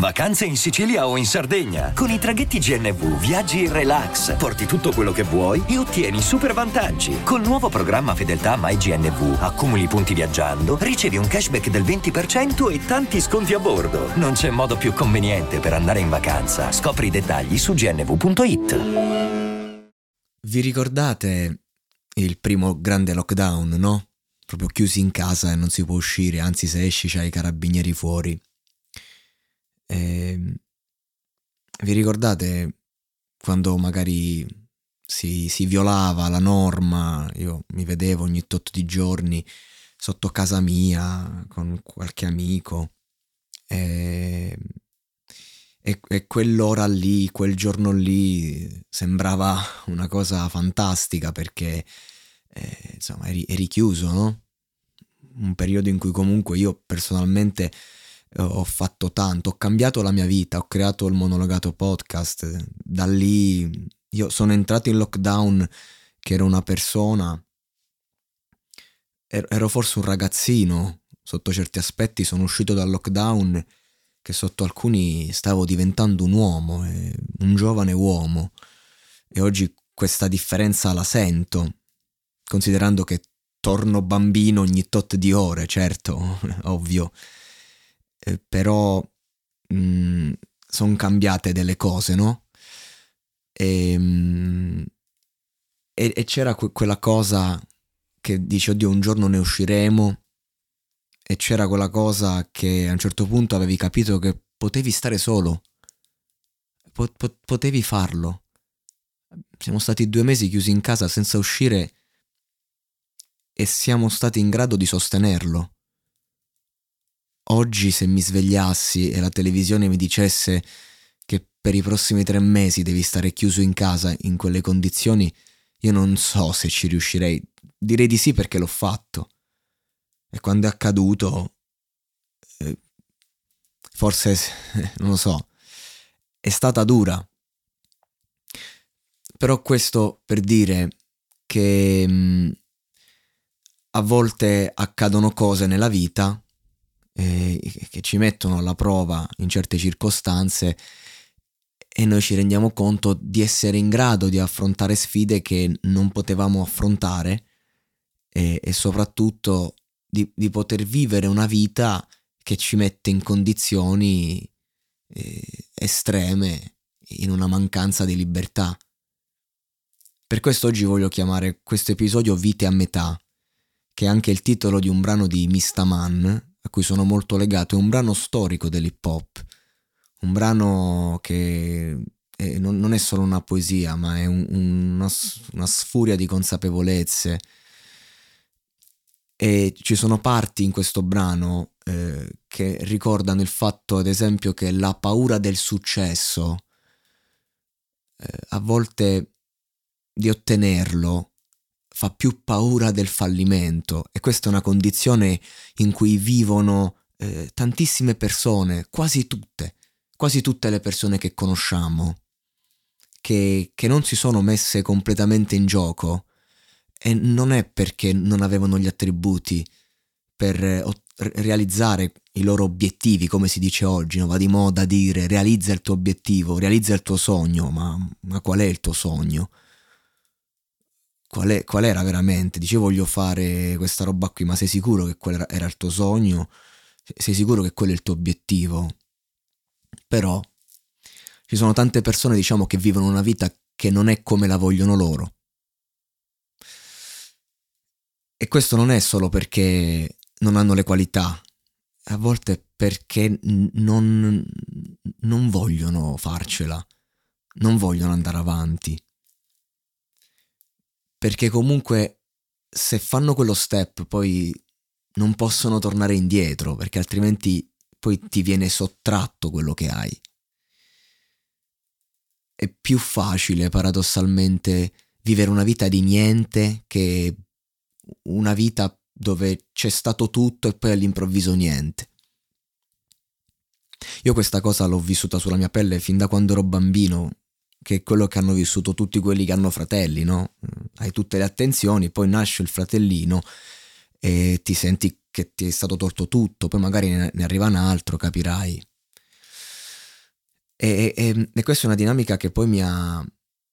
Vacanze in Sicilia o in Sardegna. Con i traghetti GNV viaggi in relax, porti tutto quello che vuoi e ottieni super vantaggi. Col nuovo programma Fedeltà MyGNV accumuli punti viaggiando, ricevi un cashback del 20% e tanti sconti a bordo. Non c'è modo più conveniente per andare in vacanza. Scopri i dettagli su gnv.it. Vi ricordate il primo grande lockdown, no? Proprio chiusi in casa e non si può uscire, anzi se esci c'hai i carabinieri fuori. Eh, vi ricordate quando magari si, si, violava la norma? Io mi vedevo ogni tot di giorni sotto casa mia con qualche amico e, e, e quell'ora lì, quel giorno lì sembrava una cosa fantastica perché eh, insomma eri, eri chiuso, no? Un periodo in cui comunque io personalmente ho fatto tanto, ho cambiato la mia vita, ho creato il monologato podcast, da lì io sono entrato in lockdown che ero una persona, ero forse un ragazzino, sotto certi aspetti sono uscito dal lockdown che sotto alcuni stavo diventando un uomo, un giovane uomo. E oggi questa differenza la sento, considerando che torno bambino ogni tot di ore, certo, ovvio eh, però mm, sono cambiate delle cose, no? E, mm, e, e c'era que- quella cosa che dice, oddio, un giorno ne usciremo, e c'era quella cosa che a un certo punto avevi capito che potevi stare solo, po- po- potevi farlo. Siamo stati due mesi chiusi in casa senza uscire e siamo stati in grado di sostenerlo. Oggi se mi svegliassi e la televisione mi dicesse che per i prossimi tre mesi devi stare chiuso in casa in quelle condizioni, io non so se ci riuscirei. Direi di sì perché l'ho fatto. E quando è accaduto, eh, forse, non lo so, è stata dura. Però questo per dire che mh, mm, a volte accadono cose nella vita eh, che ci mettono alla prova in certe circostanze e noi ci rendiamo conto di essere in grado di affrontare sfide che non potevamo affrontare e, e soprattutto di, di, poter vivere una vita che ci mette in condizioni eh, estreme, in una mancanza di libertà. Per questo oggi voglio chiamare questo episodio Vite a metà, che è anche il titolo di un brano di Mistaman, cui sono molto legato, è un brano storico dell'hip hop, un brano che è, non, non, è solo una poesia, ma è un, una, una sfuria di consapevolezze. E ci sono parti in questo brano eh, che ricordano il fatto, ad esempio, che la paura del successo, eh, a volte di ottenerlo, fa più paura del fallimento e questa è una condizione in cui vivono eh, tantissime persone, quasi tutte, quasi tutte le persone che conosciamo, che, che non si sono messe completamente in gioco e non è perché non avevano gli attributi per eh, realizzare i loro obiettivi, come si dice oggi, no? va di moda dire realizza il tuo obiettivo, realizza il tuo sogno, ma, ma qual è il tuo sogno? Qual, è, qual era veramente. Dicevo voglio fare questa roba qui, ma sei sicuro che quello era il tuo sogno? Sei sicuro che quello è il tuo obiettivo? Però ci sono tante persone, diciamo, che vivono una vita che non è come la vogliono loro. E questo non è solo perché non hanno le qualità, a volte perché non, non vogliono farcela, non vogliono andare avanti perché comunque se fanno quello step poi non possono tornare indietro, perché altrimenti poi ti viene sottratto quello che hai. È più facile paradossalmente vivere una vita di niente che una vita dove c'è stato tutto e poi all'improvviso niente. Io questa cosa l'ho vissuta sulla mia pelle fin da quando ero bambino, che è quello che hanno vissuto tutti quelli che hanno fratelli, no? Hai tutte le attenzioni, poi nasce il fratellino e ti senti che ti è stato torto tutto, poi magari ne, arriva un altro, capirai. E, e, e, questa è una dinamica che poi mi ha,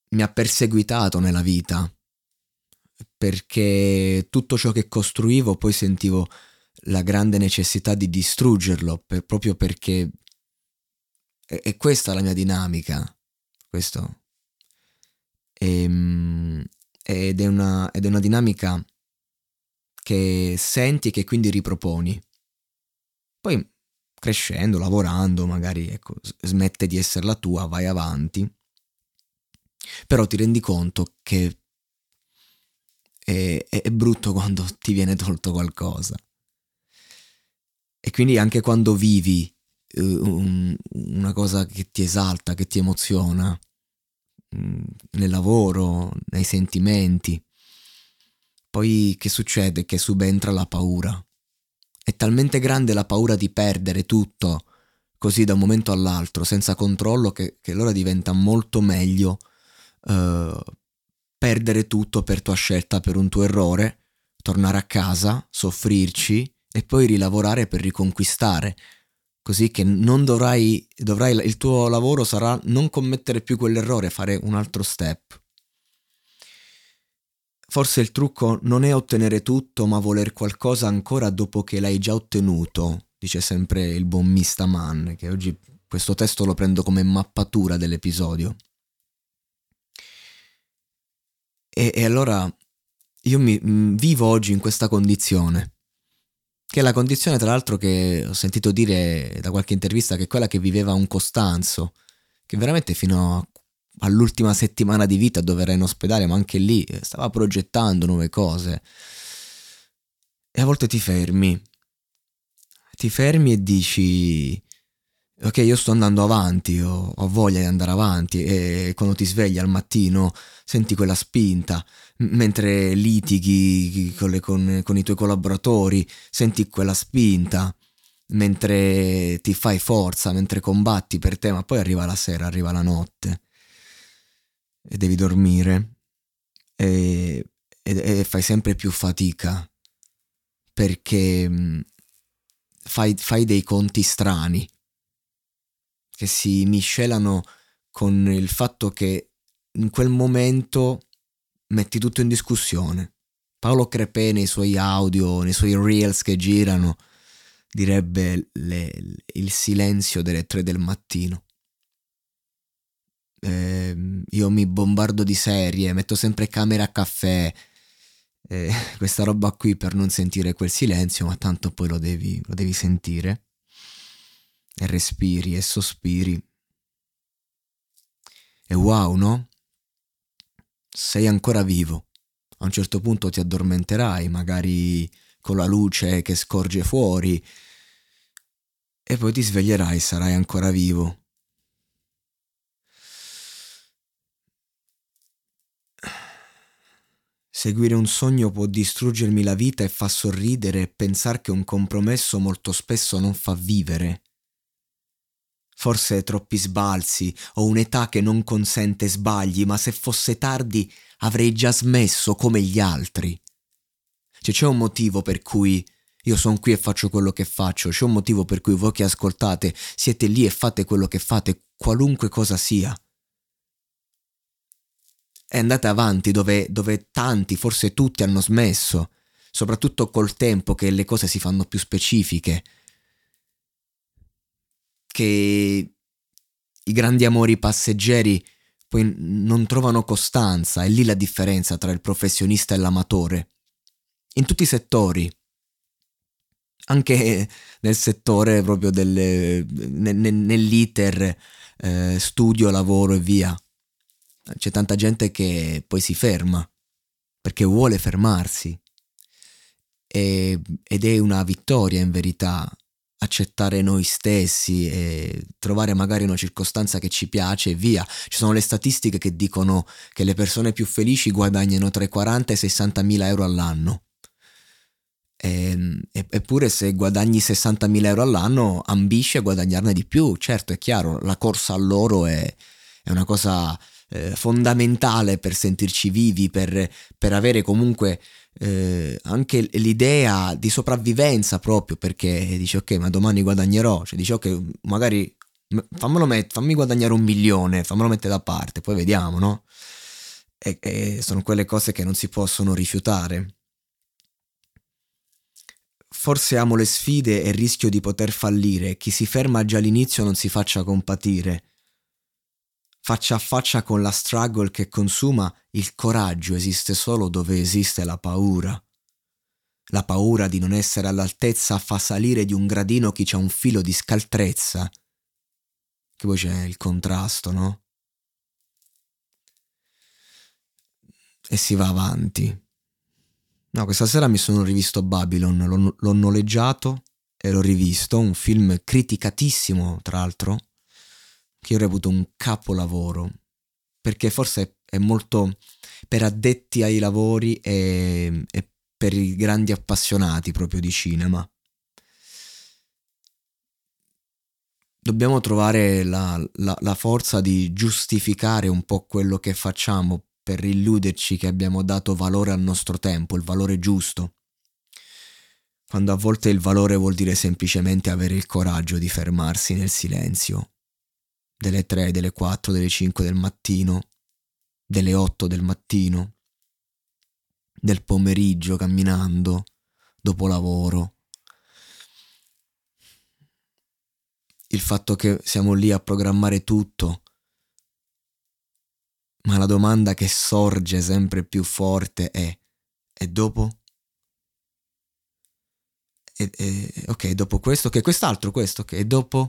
mi ha perseguitato nella vita, perché tutto ciò che costruivo poi sentivo la grande necessità di distruggerlo, per, proprio perché è, è, questa la mia dinamica, questo. E, ehm, ed, è una, ed è una dinamica che senti e che quindi riproponi. Poi crescendo, lavorando, magari ecco, smette di essere la tua, vai avanti, però ti rendi conto che è, è, brutto quando ti viene tolto qualcosa. E quindi anche quando vivi un, una cosa che ti esalta, che ti emoziona, nel lavoro, nei sentimenti, poi che succede? Che subentra la paura. È talmente grande la paura di perdere tutto così da un momento all'altro, senza controllo, che, che allora diventa molto meglio uh, perdere tutto per tua scelta, per un tuo errore, tornare a casa, soffrirci e poi rilavorare per riconquistare. Così che non dovrai, dovrai, il tuo lavoro sarà non commettere più quell'errore, fare un altro step. Forse il trucco non è ottenere tutto, ma voler qualcosa ancora dopo che l'hai già ottenuto, dice sempre il buon Mista Man, che oggi questo testo lo prendo come mappatura dell'episodio. E, e allora io mi, mm, vivo oggi in questa condizione, che è la condizione tra l'altro che ho sentito dire da qualche intervista che è quella che viveva un Costanzo, che veramente fino all'ultima settimana di vita dove era in ospedale, ma anche lì eh, stava progettando nuove cose. E a volte ti fermi, ti fermi e dici, ok, io sto andando avanti, ho, ho voglia di andare avanti e quando ti svegli al mattino senti quella spinta, M- mentre litighi con, le, con, con i tuoi collaboratori, senti quella spinta mentre ti fai forza, mentre combatti per te, ma poi arriva la sera, arriva la notte e devi dormire e, e, e fai sempre più fatica perché fai, fai dei conti strani che si miscelano con il fatto che in quel momento metti tutto in discussione. Paolo Crepè nei suoi audio, nei suoi reels che girano, direbbe le, il silenzio delle tre del mattino eh, io mi bombardo di serie, metto sempre camera a caffè, eh, questa roba qui per non sentire quel silenzio, ma tanto poi lo devi, lo devi sentire. E respiri e sospiri. E wow, no? Sei ancora vivo. A un certo punto ti addormenterai, magari con la luce che scorge fuori, e poi ti sveglierai e sarai ancora vivo Seguire un sogno può distruggermi la vita e fa sorridere e pensare che un compromesso molto spesso non fa vivere. Forse troppi sbalzi o un'età che non consente sbagli, ma se fosse tardi avrei già smesso come gli altri. Cioè c'è un motivo per cui io sono qui e faccio quello che faccio, c'è un motivo per cui voi che ascoltate siete lì e fate quello che fate, qualunque cosa sia è andata avanti dove, dove tanti, forse tutti, hanno smesso, soprattutto col tempo che le cose si fanno più specifiche, che i grandi amori passeggeri poi non trovano costanza, è lì la differenza tra il professionista e l'amatore. In tutti i settori, anche nel settore proprio del, nell'iter eh, studio, lavoro e via. C'è tanta gente che poi si ferma perché vuole fermarsi. E, ed è una vittoria in verità accettare noi stessi e trovare magari una circostanza che ci piace e via. Ci sono le statistiche che dicono che le persone più felici guadagnano tra i 40 e i 60 mila euro all'anno. E, eppure se guadagni 60.000 euro all'anno ambisci a guadagnarne di più, certo è chiaro, la corsa all'oro è, è una cosa eh, fondamentale per sentirci vivi, per, per avere comunque eh, anche l'idea di sopravvivenza proprio perché dici ok ma domani guadagnerò, cioè dici ok magari met- fammi guadagnare un milione, fammelo mettere da parte, poi vediamo, no? E, e sono quelle cose che non si possono rifiutare. Forse amo le sfide e rischio di poter fallire, chi si ferma già all'inizio non si faccia compatire. Faccia a faccia con la struggle che consuma, il coraggio esiste solo dove esiste la paura. La paura di non essere all'altezza fa salire di un gradino chi c'ha un filo di scaltrezza. Che poi c'è il contrasto, no? E si va avanti. No, questa sera mi sono rivisto Babylon, l'ho, l'ho noleggiato e l'ho rivisto, un film criticatissimo, tra l'altro, che io reputo un capolavoro, perché forse è molto per addetti ai lavori e, e per i grandi appassionati proprio di cinema. Dobbiamo trovare la, la, la forza di giustificare un po' quello che facciamo per illuderci che abbiamo dato valore al nostro tempo, il valore giusto, quando a volte il valore vuol dire semplicemente avere il coraggio di fermarsi nel silenzio delle 3, delle 4, delle 5 del mattino, delle 8 del mattino, del pomeriggio camminando, dopo lavoro. Il fatto che siamo lì a programmare tutto, ma la domanda che sorge sempre più forte è, e dopo? E, e, ok, dopo questo, che quest'altro questo, che okay, dopo?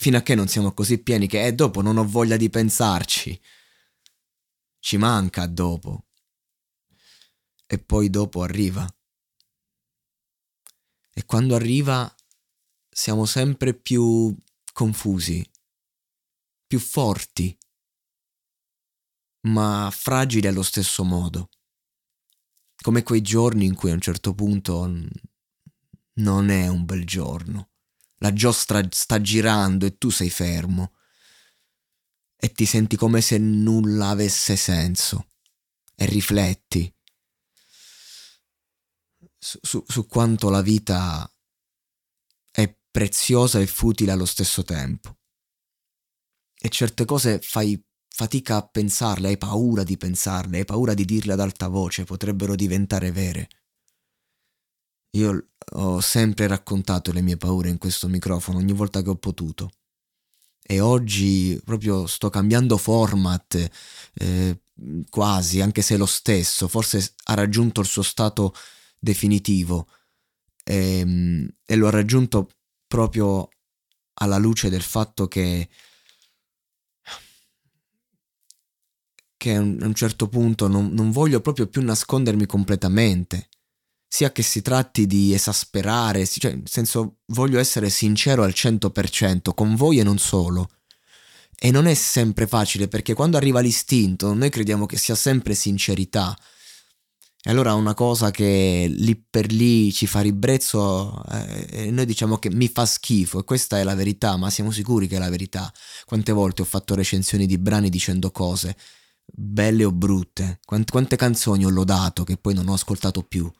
Fino a che non siamo così pieni che eh, dopo non ho voglia di pensarci. Ci manca dopo. E poi dopo arriva. E quando arriva siamo sempre più confusi, più forti, ma fragili allo stesso modo. Come quei giorni in cui a un certo punto non è un bel giorno la giostra sta girando e tu sei fermo e ti senti come se nulla avesse senso e rifletti su, su, su quanto la vita è preziosa e futile allo stesso tempo. E certe cose fai fatica a pensarle, hai paura di pensarle, hai paura di dirle ad alta voce, potrebbero diventare vere. Io ho sempre raccontato le mie paure in questo microfono ogni volta che ho potuto. E oggi proprio sto cambiando format, eh, quasi, anche se è lo stesso, forse ha raggiunto il suo stato definitivo e, ehm, e lo ha raggiunto proprio alla luce del fatto che, che a un certo punto non, non voglio proprio più nascondermi completamente sia che si tratti di esasperare, cioè, nel senso voglio essere sincero al 100% con voi e non solo. E non è sempre facile perché quando arriva l'istinto noi crediamo che sia sempre sincerità. E allora una cosa che lì per lì ci fa ribrezzo eh, noi diciamo che mi fa schifo e questa è la verità, ma siamo sicuri che è la verità. Quante volte ho fatto recensioni di brani dicendo cose belle o brutte, quante, quante canzoni ho lodato che poi non ho ascoltato più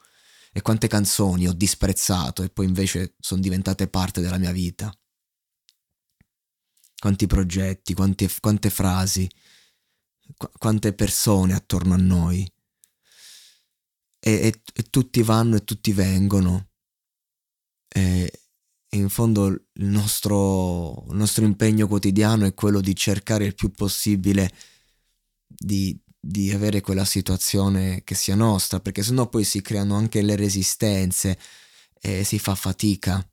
e quante canzoni ho disprezzato e poi invece sono diventate parte della mia vita. Quanti progetti, quante, quante frasi, qu- quante persone attorno a noi. E, e, e, tutti vanno e tutti vengono. E, e in fondo il nostro, il nostro impegno quotidiano è quello di cercare il più possibile di, di avere quella situazione che sia nostra, perché sennò poi si creano anche le resistenze e si fa fatica,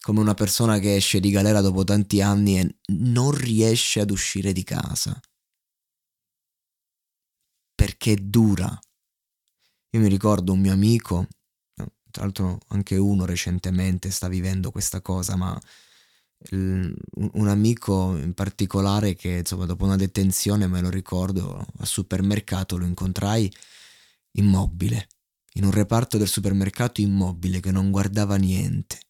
come una persona che esce di galera dopo tanti anni e non riesce ad uscire di casa. Perché dura. Io mi ricordo un mio amico, tra l'altro anche uno recentemente sta vivendo questa cosa, ma un amico in particolare che insomma dopo una detenzione me lo ricordo al supermercato lo incontrai immobile in un reparto del supermercato immobile che non guardava niente,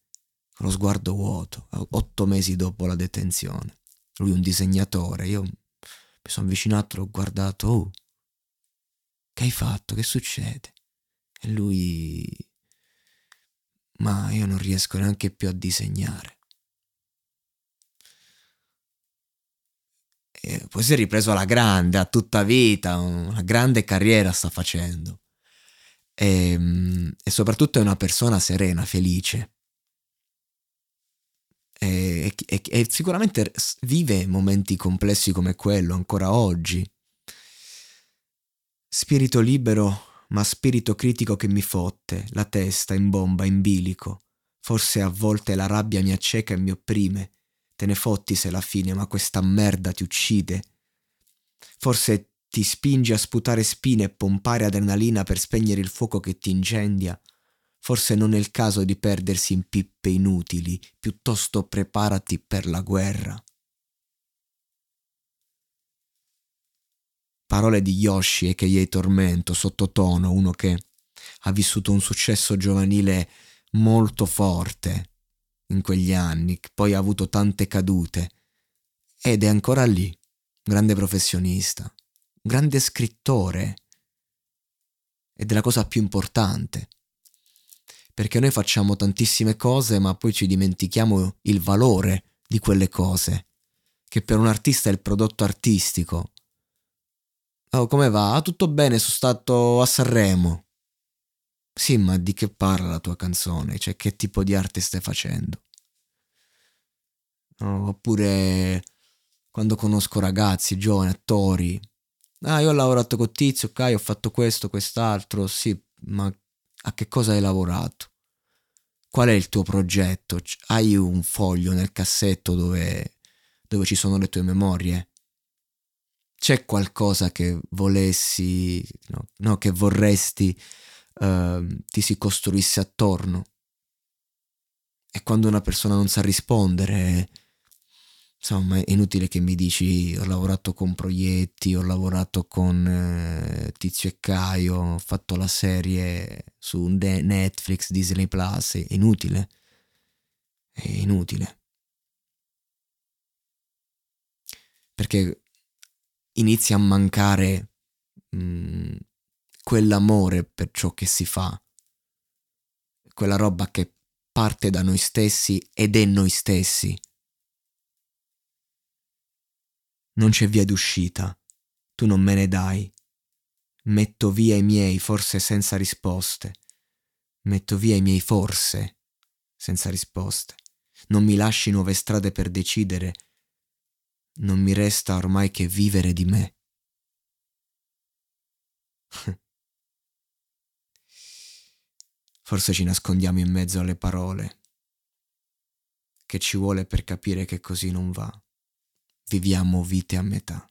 con lo sguardo vuoto, otto mesi dopo la detenzione. Lui un disegnatore, io mi sono avvicinato, l'ho guardato, oh, che hai fatto? Che succede? E lui, ma io non riesco neanche più a disegnare. E poi si è ripreso alla grande, a tutta vita, una grande carriera sta facendo. E, ehm, e soprattutto è una persona serena, felice. E, e, e, sicuramente vive momenti complessi come quello ancora oggi. Spirito libero, ma spirito critico che mi fotte, la testa in bomba, in bilico. Forse a volte la rabbia mi acceca e mi opprime. Te ne fotti se la fine, ma questa merda ti uccide. Forse ti spinge a sputare spine e pompare adrenalina per spegnere il fuoco che ti incendia. Forse non è il caso di perdersi in pippe inutili, piuttosto preparati per la guerra. Parole di Yoshi e che gli tormento, sottotono, uno che ha vissuto un successo giovanile molto forte in quegli anni, poi ha avuto tante cadute ed è ancora lì, grande professionista grande scrittore ed è la cosa più importante. Perché noi facciamo tantissime cose ma poi ci dimentichiamo il valore di quelle cose, che per un artista è il prodotto artistico. Oh, come va? Ah, tutto bene, sono stato a Sanremo. Sì, ma di che parla la tua canzone? Cioè, che tipo di arte stai facendo? Oh, oppure quando conosco ragazzi, giovani, attori, Ah, io ho lavorato con Tizio, ok, ho fatto questo, quest'altro, sì, ma a che cosa hai lavorato? Qual è il tuo progetto? Hai un foglio nel cassetto dove, dove ci sono le tue memorie? C'è qualcosa che volessi, no, no che vorresti uh, ti si costruisse attorno? E quando una persona non sa rispondere, Insomma, è inutile che mi dici ho lavorato con Proietti, ho lavorato con eh, Tizio e Caio, ho fatto la serie su Netflix, Disney Plus, è inutile. È inutile. Perché inizia a mancare mh, mm, quell'amore per ciò che si fa, quella roba che parte da noi stessi ed è noi stessi non c'è via d'uscita. Tu non me ne dai. Metto via i miei forse senza risposte. Metto via i miei forse senza risposte. Non mi lasci nuove strade per decidere. Non mi resta ormai che vivere di me. Forse ci nascondiamo in mezzo alle parole. Che ci vuole per capire che così non va viviamo vite a metà.